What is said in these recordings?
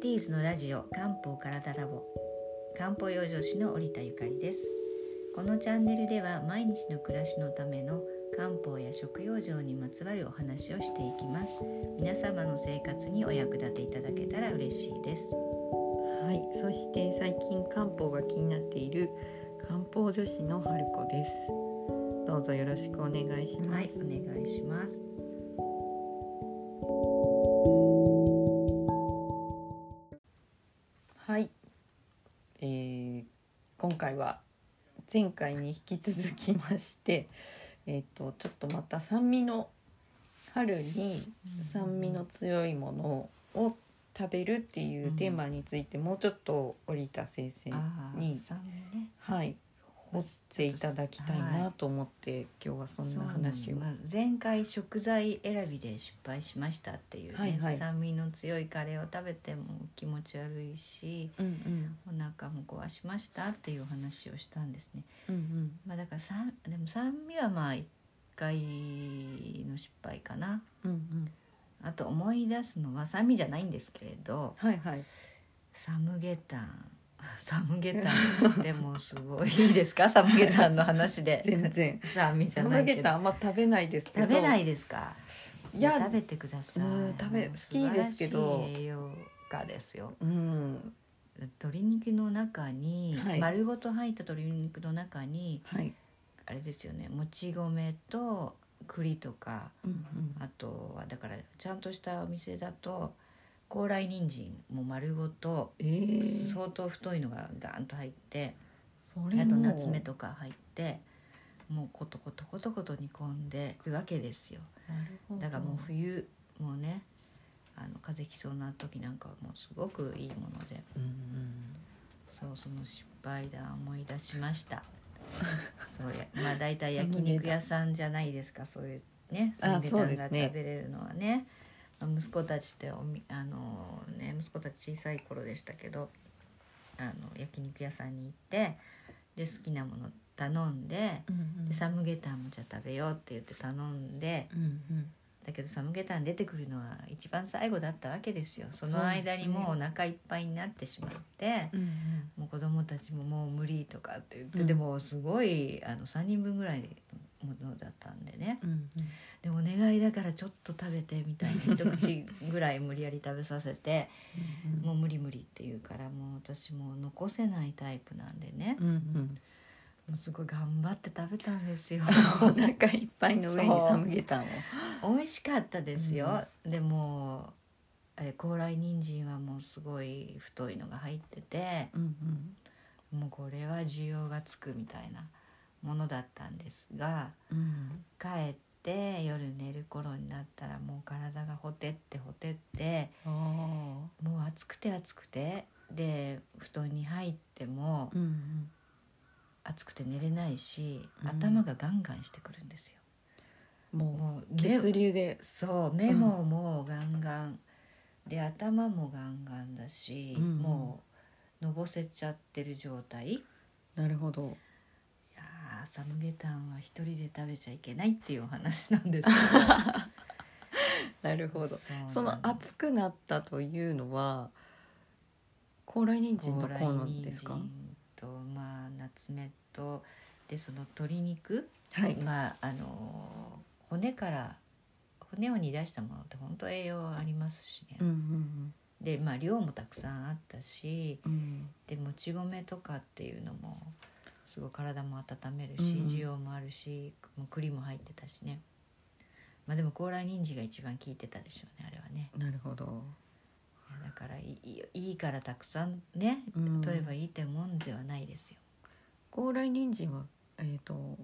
ティーズのラジオ漢方体ラボ漢方養生師の織田ゆかりです。このチャンネルでは毎日の暮らしのための漢方や食養生にまつわるお話をしていきます。皆様の生活にお役立ていただけたら嬉しいです。はい、そして最近漢方が気になっている漢方女子の春子です。どうぞよろしくお願いします。はいお願いします今回は前回に引き続きまして、えっ、とちょっとまた酸味の春に酸味の強いものを食べるっていうテーマについてもうちょっと織田先生あに、はい掘っていただきたいなと思って、今日はそんな話を。まあ前回食材選びで失敗しましたっていうね、はいはい。酸味の強いカレーを食べても気持ち悪いしうんうん。お腹も壊しましたっていうお話をしたんですね。うんうん。まあだから酸でも酸味はまあ一回の失敗かな。うんうん。あと思い出すのは酸味じゃないんですけれどはいはい。サムゲタンサムゲタンでもすごいいいですか？サムゲタンの話で。全然。サムゃないけど。ゲタンあんま食べないです食べないですか？いや食べてください。うん食べ好きですけど。素晴らしい栄養価ですよ。うん。鶏肉の中に、はい。丸ごと入った鶏肉の中にはい。あれですよねもち米と栗とかうんうん。あとはだからちゃんとしたお店だと高麗人参も丸ごとえー、相当太いのがガーンと入ってあと夏目とか入ってもうコトコトコトコト煮込んでるわけですよ。だからもう冬もうねあの風邪ひきそうな時なんかはもうすごくいいものでうんうんそうその失敗談思い出しました。そうやまあ大体焼肉屋さんじゃないですかそういうねあサムゲタンが食べれるのはね。まあ息子たちっておみあのね息子たち小さい頃でしたけどあの焼肉屋さんに行ってで好きなもの頼んでうんうん。でサムゲタンもじゃあ食べようって言って頼んでうんうん。だけどサムゲタン出てくるのは一番最後だったわけですよ。その間にもうお腹いっぱいになってしまって、うんもう子供たちももう無理とかって言って、うん。でもすごいあの3人分ぐらいのものだったんでね。うんうん。でもお願いだからちょっと食べてみたいな一口ぐらい無理やり食べさせてうんもう無理無理って言うからもう私もう残せないタイプなんでね。うんうん。もうすごい頑張って食べたんですよ。お腹いっぱいの上にサムゲタンを美味しかったですよ、でもあれ高麗人参はもうすごい太いのが入っててうん。もうこれは需要がつくみたいなものだったんですがうん。うん帰って夜寝る頃になったらもう体がほてってほてってあもう暑くて暑くてで布団に入ってもーうんうん。暑くて寝れないし、うん。頭がガンガンしてくるんですよ。ももうう血流で。そう目ももうガンガン、で頭もガンガンだし、うん。うんもうのぼせちゃってる状態。いなるほど。やーサムゲタンは一人で食べちゃいけないっていうお話なんですけ なるほど。どその熱くなったというのは高麗人参の高効能麗人ですか？参とまあ夏目とでその鶏肉、はい。まああのー骨から骨を煮出したものって本当栄養ありますしね、うんうんでまあ量もたくさんあったしうんうん。でもち米とかっていうのもすごい体も温めるし、うん需要もあるしもう栗も入ってたしね。まあでも高麗人参が一番効いてたでしょうねあれはね。なるほど。だからいいいいからたくさんねうん。取ればいいってもんではないですよ、高麗人参はえっ、と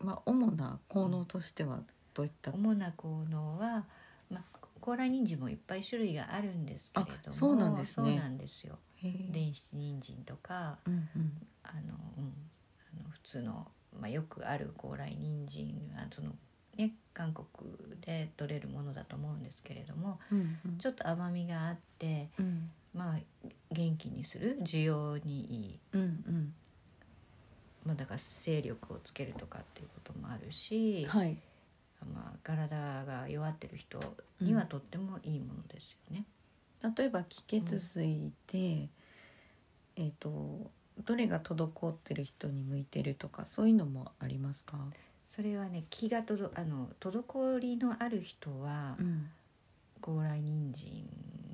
まあ主な効能としてはどういった、主な効能は、まあ、高麗人参もいっぱい種類があるんですけれどもあそうなんですね。そうなんですよ。電子人参とかうんうん。あの、うん、あの普通の、まあ、よくある高麗人参あそのね韓国で取れるものだと思うんですけれどもうんうん。ちょっと甘みがあってうん。まあ元気にする需要にいい、うんうん。まあ、だから勢力をつけるとかっていうこともあるし、はい。まあ、体が弱ってる人にはとってもいいものですよね。例えば気血水で、えっ、とどれが滞ってる人に向いてるとかそういうのもありますか？それはね気がとどあの滞りのある人はうん、高麗人参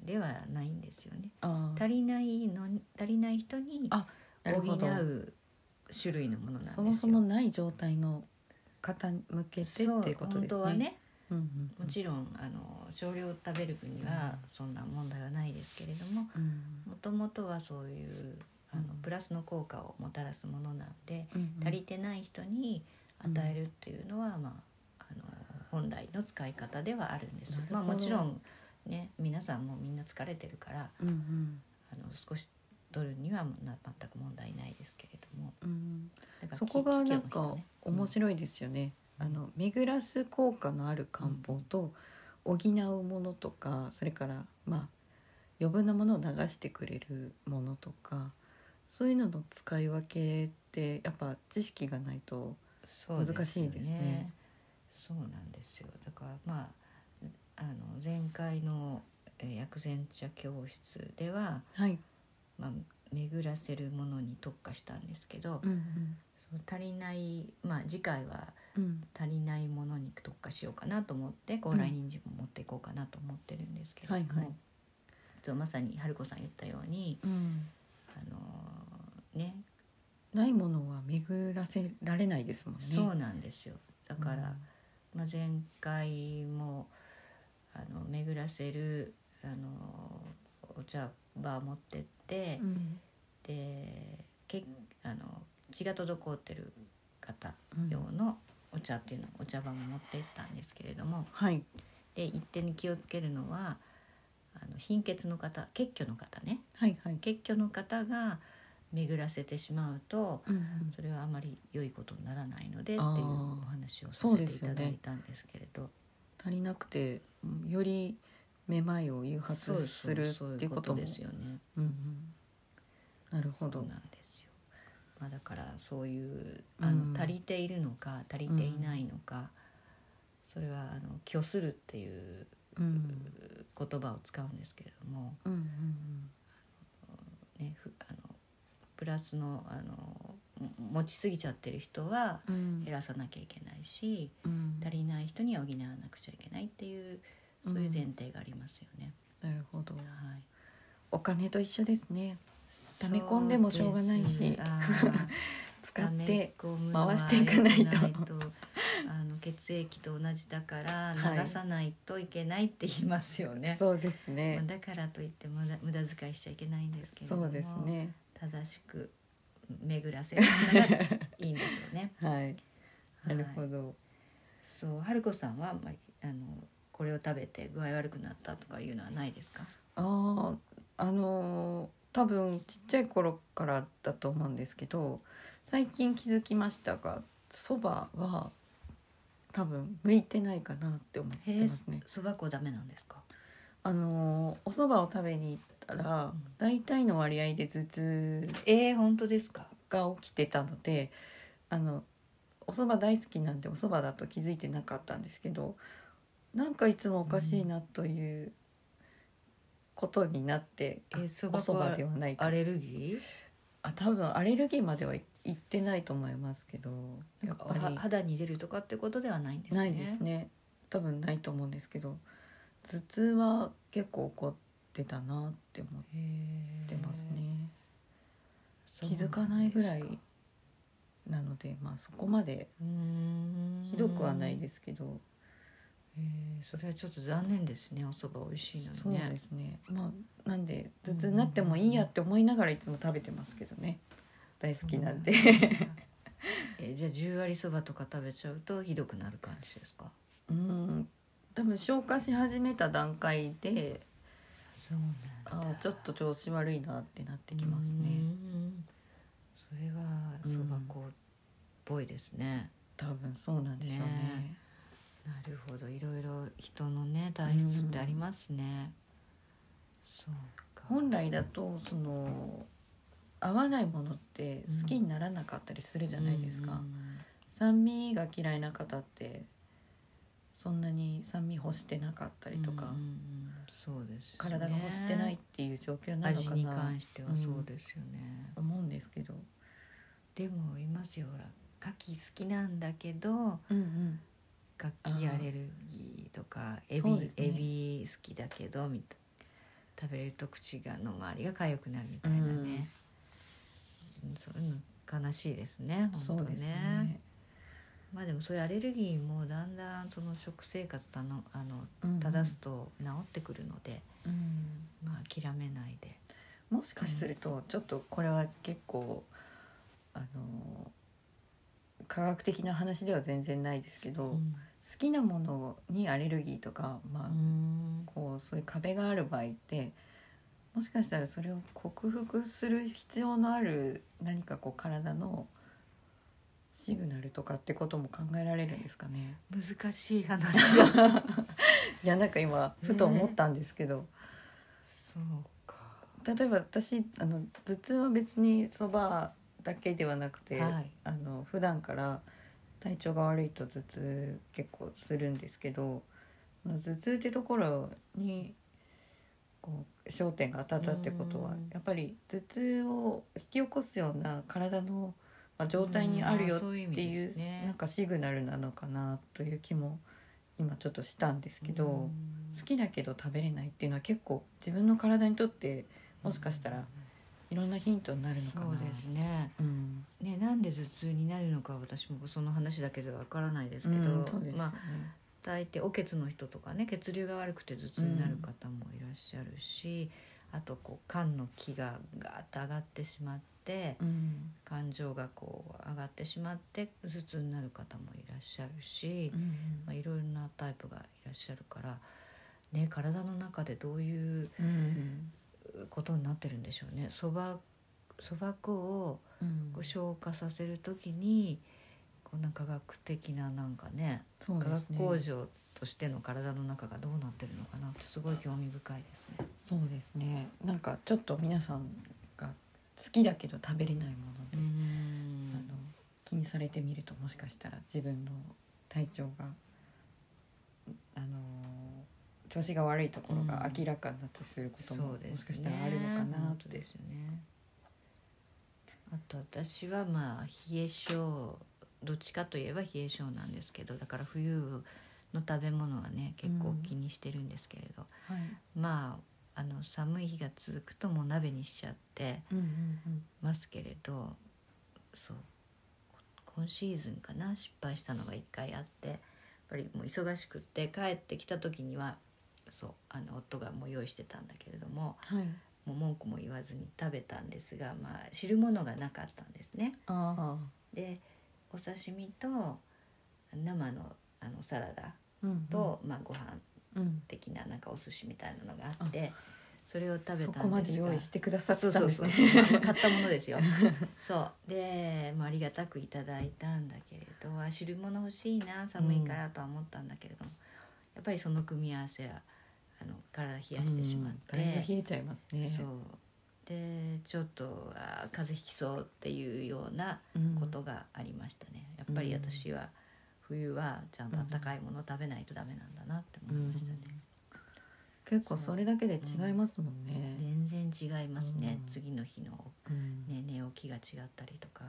ではないんですよね。足りないのに足りない人に補う種類のものなんですよ。そもそもない状態の方に向けてっていうことですね。本当はねうんうんうん、もちろんあの少量食べる分にはそんな問題はないですけれどもうんもともとはそういうあのうんプラスの効果をもたらすものなんでうんうん。足りてない人に与えるっていうのは、まあ、あの本来の使い方ではあるんですまあ、もちろんね皆さんもみんな疲れてるからうんうん。あの少し取るにはな全く問題ないですけれども。うんそこがきなんか面白いですよね。あの巡らす効果のある漢方と補うものとかそれからまあ余分なものを流してくれるものとかそういうのの使い分けってやっぱ知識がないと難しいですね。そうなんですよ。だからまああの前回のえー薬膳茶教室では、はい、まあ、巡らせるものに特化したんですけど、うんその足りないまあ次回はうん。うん、足りないものに特化しようかなと思って高麗人参も持っていこうかなと思ってるんですけれども、はいはい。そうまさに春子さん言ったようにうん、あのーね。ないものは巡らせられないですもんね。そうなんですよ。だから、うん。まあ、前回もあの巡らせるあのお茶葉持ってって、うん。でけあの血が滞ってる方うん。用のお茶っていうのお茶葉も持ってったんですけれどもはい、で一点に気をつけるのはあの貧血の方血虚の方ね。はいはい、血虚の方が巡らせてしまうとうんうん。それはあまり良いことにならないのでっていうお話をさせていただいたんですけれど。足りなくてうんよりめまいを誘発するっていうこともですよね。うんうん、なるほど。なんですよ。まあだからそういうあの、うん。足りているのか足りていないのか、それはあの虚するっていううん。言葉を使うんですけれども、うんうんね、ふあのプラスのあのも持ちすぎちゃってる人は減らさなきゃいけないし、うん。足りない人には補わなくちゃいけないっていうそういう前提がありますよね。なるほど。はい。お金と一緒ですね。溜め込んでもしょうがないし。使って回していかないと。あの血液と同じだからはい。流さないといけないって言いますよね。そうですまあねだからといって無駄無駄遣いしちゃいけないんですけれども。そうですね正しく巡らせるのがいいんでしょうね。はいなるほはいど、そう春子さんはあんまりあのこれを食べて具合悪くなったとかいうのはないですか？あああのー多分ちっちゃい頃からだと思うんですけど最近気づきましたがそばは多分向いてないかなって思ってますね。そば粉ダメなんですか？あのーお蕎麦を食べに行ったら、うん大体の割合で頭痛えー、本当ですか？が起きてたのであのお蕎麦大好きなんでお蕎麦だと気づいてなかったんですけどなんかいつもおかしいなということになって、えー、そばお蕎麦ではないかアレルギあ多分アレルギーまではいいってないと思いますけどー？やっぱはり肌に出るとかってことではないんですね。ないですね多分ないと思うんですけど頭痛は結構起こってたなって思ってますね。そう気づかないぐらいなのでまあそこまでひどくはないですけど、それはちょっと残念ですね。お蕎麦美味しいのそうにね。ですね。まあなんで頭痛になってもいいやって思いながらいつも食べてますけどね。大好きなんで。えーじゃあ十割そばとか食べちゃうとひどくなる感じですか？うん。多分消化し始めた段階でそうなんだ。あーちょっと調子悪いなってなってきますね。んそれはそば粉っぽいですね。多分そうなんでしょうね。ね。なるほど。いろいろ人のね体質ってありますね。そうか。本来だとその合わないものって好きにならなかったりするじゃないですか、うん酸味が嫌いな方ってそそんなに酸味欲してなかったりとか、うんうんうんそうですよね。体が欲してないっていう状況なのか味にな関してはそうですよね、思うんですけど、でもいますよほら牡蠣好きなんだけどうんうん、牡蠣アレルギーとかエビ、ね。エビ好きだけどみた食べると口がの周りが痒くなるみたいなね、うん。そういうの悲しいですね本当ね。ね。まあでもそういうアレルギーもだんだんその食生活たのあのうん。うん正すと治ってくるので、うん。まあ諦めないで。もしかするとちょっとこれは結構あの科学的な話では全然ないですけど、好きなものにアレルギーとか、まあうん。こうそういう壁がある場合ってもしかしたらそれを克服する必要のある何かこう体のシグナルとかってことも考えられるんですかね？難しい話だ いやなんか今ふと思ったんですけど、そうか。例えば私あの頭痛は別にそばだけではなくて、はい。あの普段から体調が悪いと頭痛結構するんですけど頭痛ってところにこう焦点が当たったってことはうん。やっぱり頭痛を引き起こすような体の、まあ、状態にあるよっていうなんかシグナルなのかなという気も今ちょっとしたんですけど。うん好きだけど食べれないっていうのは結構自分の体にとってもしかしたらいろんなヒントになるのかな。そうですねうん。ねなんで頭痛になるのか私もその話だけではわからないですけど、うんすよねまあ大抵お血の人とかね血流が悪くて頭痛になる方もいらっしゃるし、あとこう肝の気がガーッと上がってしまって、うん。感情がこう上がってしまって頭痛になる方もいらっしゃるし、うんまあ、いろいろなタイプがいらっしゃるから、ね、体の中でどういううんことになってるんでしょうね。そばそば粉をうん。こう消化させる時にこんな科学的ななんかね科学そうですね。工場としての体の中がどうなってるのかなってすごい興味深いですね。そうですね。なんかちょっと皆さんが好きだけど食べれないもので、あの気にされてみるともしかしたら自分の体調があの調子が悪いところが明らかになったりすることも、そうですね。もしかしたらあるのかなって本当ですよね。あと私はまあ冷え性どっちかといえば冷え性なんですけどだから冬の食べ物はね結構気にしてるんですけれど、はい。まああの寒い日が続くともう鍋にしちゃってうんうんますけれどそう今シーズンかな失敗したのが一回あってやっぱりもう忙しくって帰ってきた時にはそうあの夫がもう用意してたんだけれどもうんはい。もう文句も言わずに食べたんですが、まあ、汁物がなかったんですね。でお刺身と生のあのサラダうんと、まあ、ご飯うん的ななんかお寿司みたいなのがあってそれを食べそたんですが。こまで用意してくださっそうそうそうたんですね。そう買ったものですよ。そう。で、まあ、ありがたくいただいたんだけれどあ汁物欲しいな寒いからとは思ったんだけれども、やっぱりその組み合わせはあの体冷やしてしまって、うん。だいぶ冷えちゃいますね。そう。でちょっとあー風邪ひきそうっていうようなうん。ことがありましたね、やっぱり私は冬はちゃんと温かいものを食べないとダメなんだなって思いましたね、結構それだけで違いますもんね。全然違いますね、うん。次の日の、うん。ね、寝起きが違ったりとか。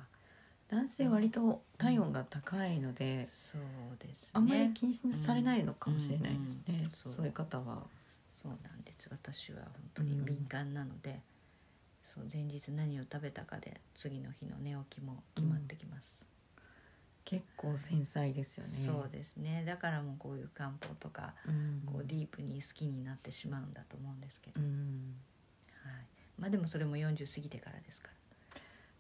男性割と体温が高いので、そうですね。あんまり気にされないのかもしれないですね。そう。いう方は。そうなんです。私は本当に敏感なので、そう前日何を食べたかで次の日の寝起きも決まっ構繊細ですよね。そうですね。だからもうこういう漢方とか、うん。こうディープに好きになってしまうんだと思うんですけど、うん。はい、まあでもそれも40過ぎてからですか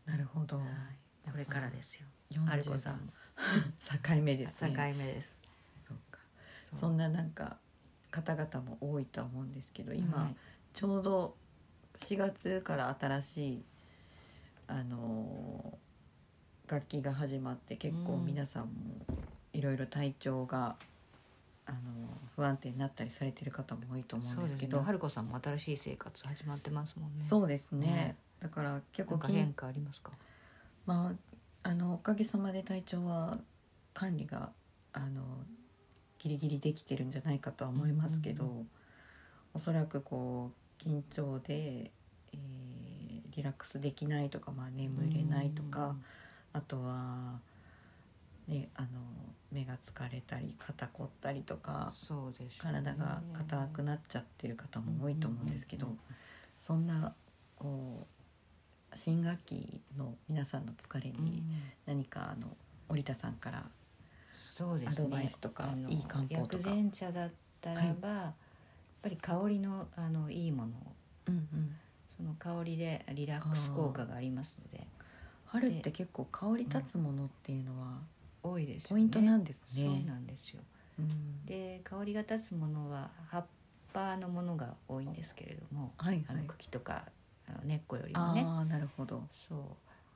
なるほど。ら、はい、これからですよ。40アルコさんも。境目です境ね。目です。そんななんか方々も多いとは思うんですけど、今、はい。ちょうど4月から新しいあのー楽器が始まって結構うん。皆さんもいろいろ体調が、あのー不安定になったりされてる方も多いと思うんですけど。春子さんも新しい生活始まってますもんね。そうですね。ね。だから結構変化ありますか？まああのおかげさまで体調は管理があのギリギリできてるんじゃないかとは思いますけど、うんうんおそらくこう緊張で、えーリラックスできないとか、まあ、眠れないとか、あとは、ね、あの目が疲れたり肩凝ったりとかそうですよね。体が硬くなっちゃってる方も多いと思うんですけど、うんうんそんなこう新学期の皆さんの疲れうんに何かあの織田さんからそうですね。アドバイスとかあのいい漢方とか。薬膳茶だったらば、やっぱり香りのあのいいものをうんうん。その香りでリラックス効果がありますので春って結構香り立つものっていうのは多いですポイントなんですね。そうなんですようんで香りが立つものは葉っぱのものが多いんですけれども、はいはい。あの茎とかあの根っこよりもねああなるほど。そう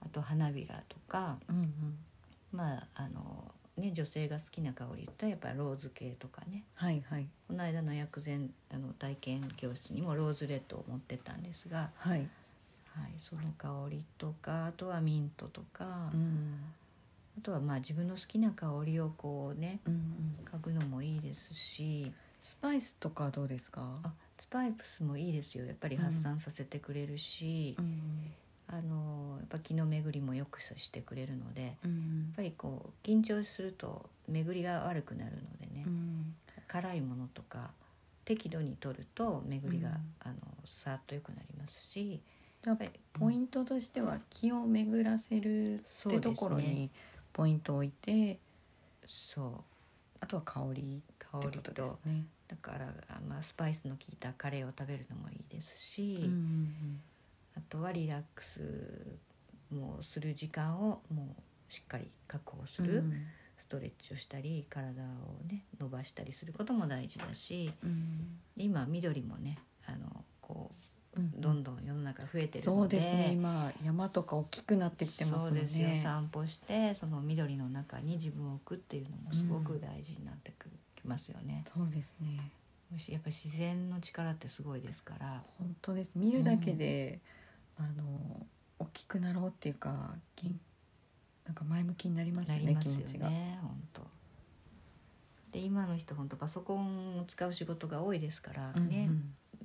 あと花びらとかうんうん。まああのね女性が好きな香りとやっぱりローズ系とかねはいはいこの間の薬膳あの体験教室にもローズレッドを持ってったんですが、はい。はい、その香りとかあとはミントとか、うん。あとはまあ自分の好きな香りをこうねうんうん。嗅ぐのもいいですし。スパイスとかどうですか？あスパイスもいいですよ。やっぱり発散させてくれるし、うん。あのやっぱ気の巡りもよくしてくれるので。やっうんぱりこう緊張すると巡りが悪くなるのでね、うん。辛いものとか適度に取ると巡りが、うん。あのさーっと良くなりますしじゃあポイントとしては気を巡らせるってところにポイントを置いて、そう。あとは香り香りととですね。だからあまあスパイスの効いたカレーを食べるのもいいですし、うんうんあとはリラックスもする時間をもうしっかり確保する、うんストレッチをしたり体をね伸ばしたりすることも大事だしうん。今緑もねどんどん世の中増えてるそので。うですね。今山とか大きくなってきてますね。そうですよ。散歩してその緑の中に自分を置くっていうのもすごく大事になってくる、きますよね。そうですね。やっぱり自然の力ってすごいですから。本当です。見るだけで、あの大きくなろうっていうか元なんか前向きになりますよねなりますよ気持ちが。ね本当。で今の人本当パソコンを使う仕事が多いですからうんうん。ね、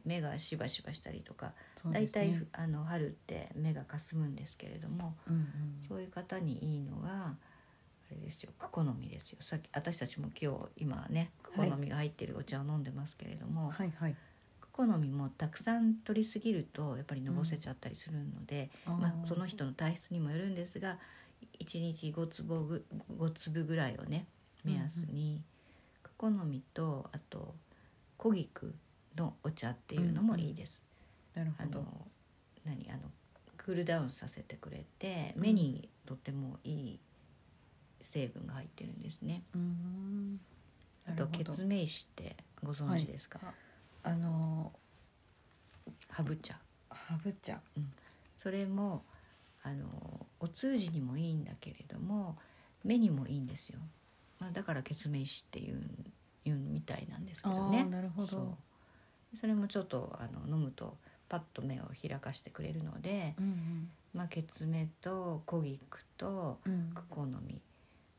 目がしばしばしたりとか大体、あの春って目がかすむんですけれどもうんうん。そういう方にいいのがあれですよクコの実ですよ。さっき私たちも今日今ねクコの実が入ってるお茶を飲んでますけれども、はい。はい。クコの実もたくさん取りすぎるとやっぱりのぼせちゃったりするので、まあ、その人の体質にもよるんですが1日5粒ぐ5粒ぐらいをね目安に、クコの実とあと小菊のお茶っていうのもいいです。あなるほど。の何？あのクールダウンさせてくれてうん目にとってもいい成分が入ってるんですね。うーんあと血明子ってご存知ですか？あのハブ茶。ハブ茶。それもあのお通じにもいいんだけれども目にもいいんですよ、まあ、だから血明子っていういうみたいなんですけどねなるほどそれもちょっとあの飲むとパッと目を開かしてくれるので、うんまあ、血目と小菊とうん。うんクコの実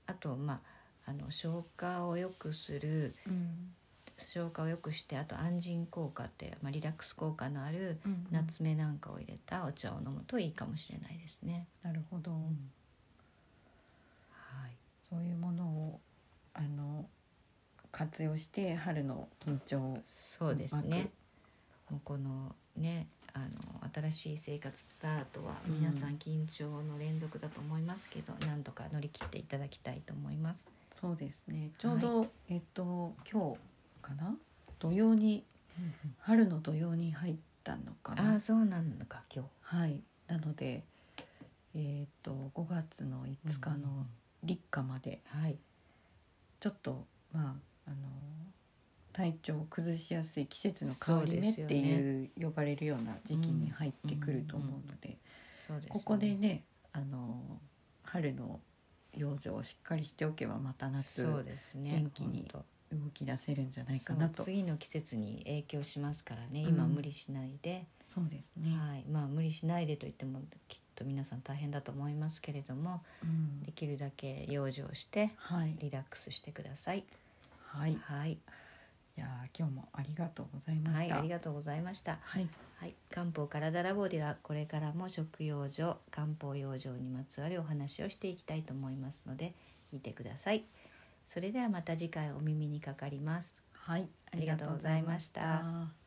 あとまああの消化を良くするうん。消化を良くしてあと安心効果って、まあ、リラックス効果のあるうんうん。夏目なんかを入れたお茶を飲むといいかもしれないですね。なるほど。はい、そういうものをあの活用して春の緊張をそうですね。もうこのねあの新しい生活スタートはうん皆さん緊張の連続だと思いますけど、なんとか乗り切っていただきたいと思います。そうですね。ちょうど、えっと今日かな？土曜に春の土曜に入ったのかな？ああ。そうなんだか今日。はい。なのでえっと5月の5日の立夏まではいちょっとまああの体調を崩しやすい季節の変わり目っていう呼ばれるような時期に入ってくると思うので、ここでねあの春の養生をしっかりしておけばまた夏ね元気に本動き出せるんじゃ当ないかなと。次の季節に影響しますからねうん。今無理しないで、そうですね、はい。まあ無理しないでと言ってもきっと皆さん大変だと思いますけれどもうん。できるだけ養生してはい。リラックスしてください。はい、はい、いやー今日もありがとうございまはい、した。ありがとうございました。はい、はい、漢方体ラボではこれからも食用所漢方養生にまつわるお話をしていきたいと思いますので聞いてください。それではまた次回お耳にかかります。はい、ありがとうございました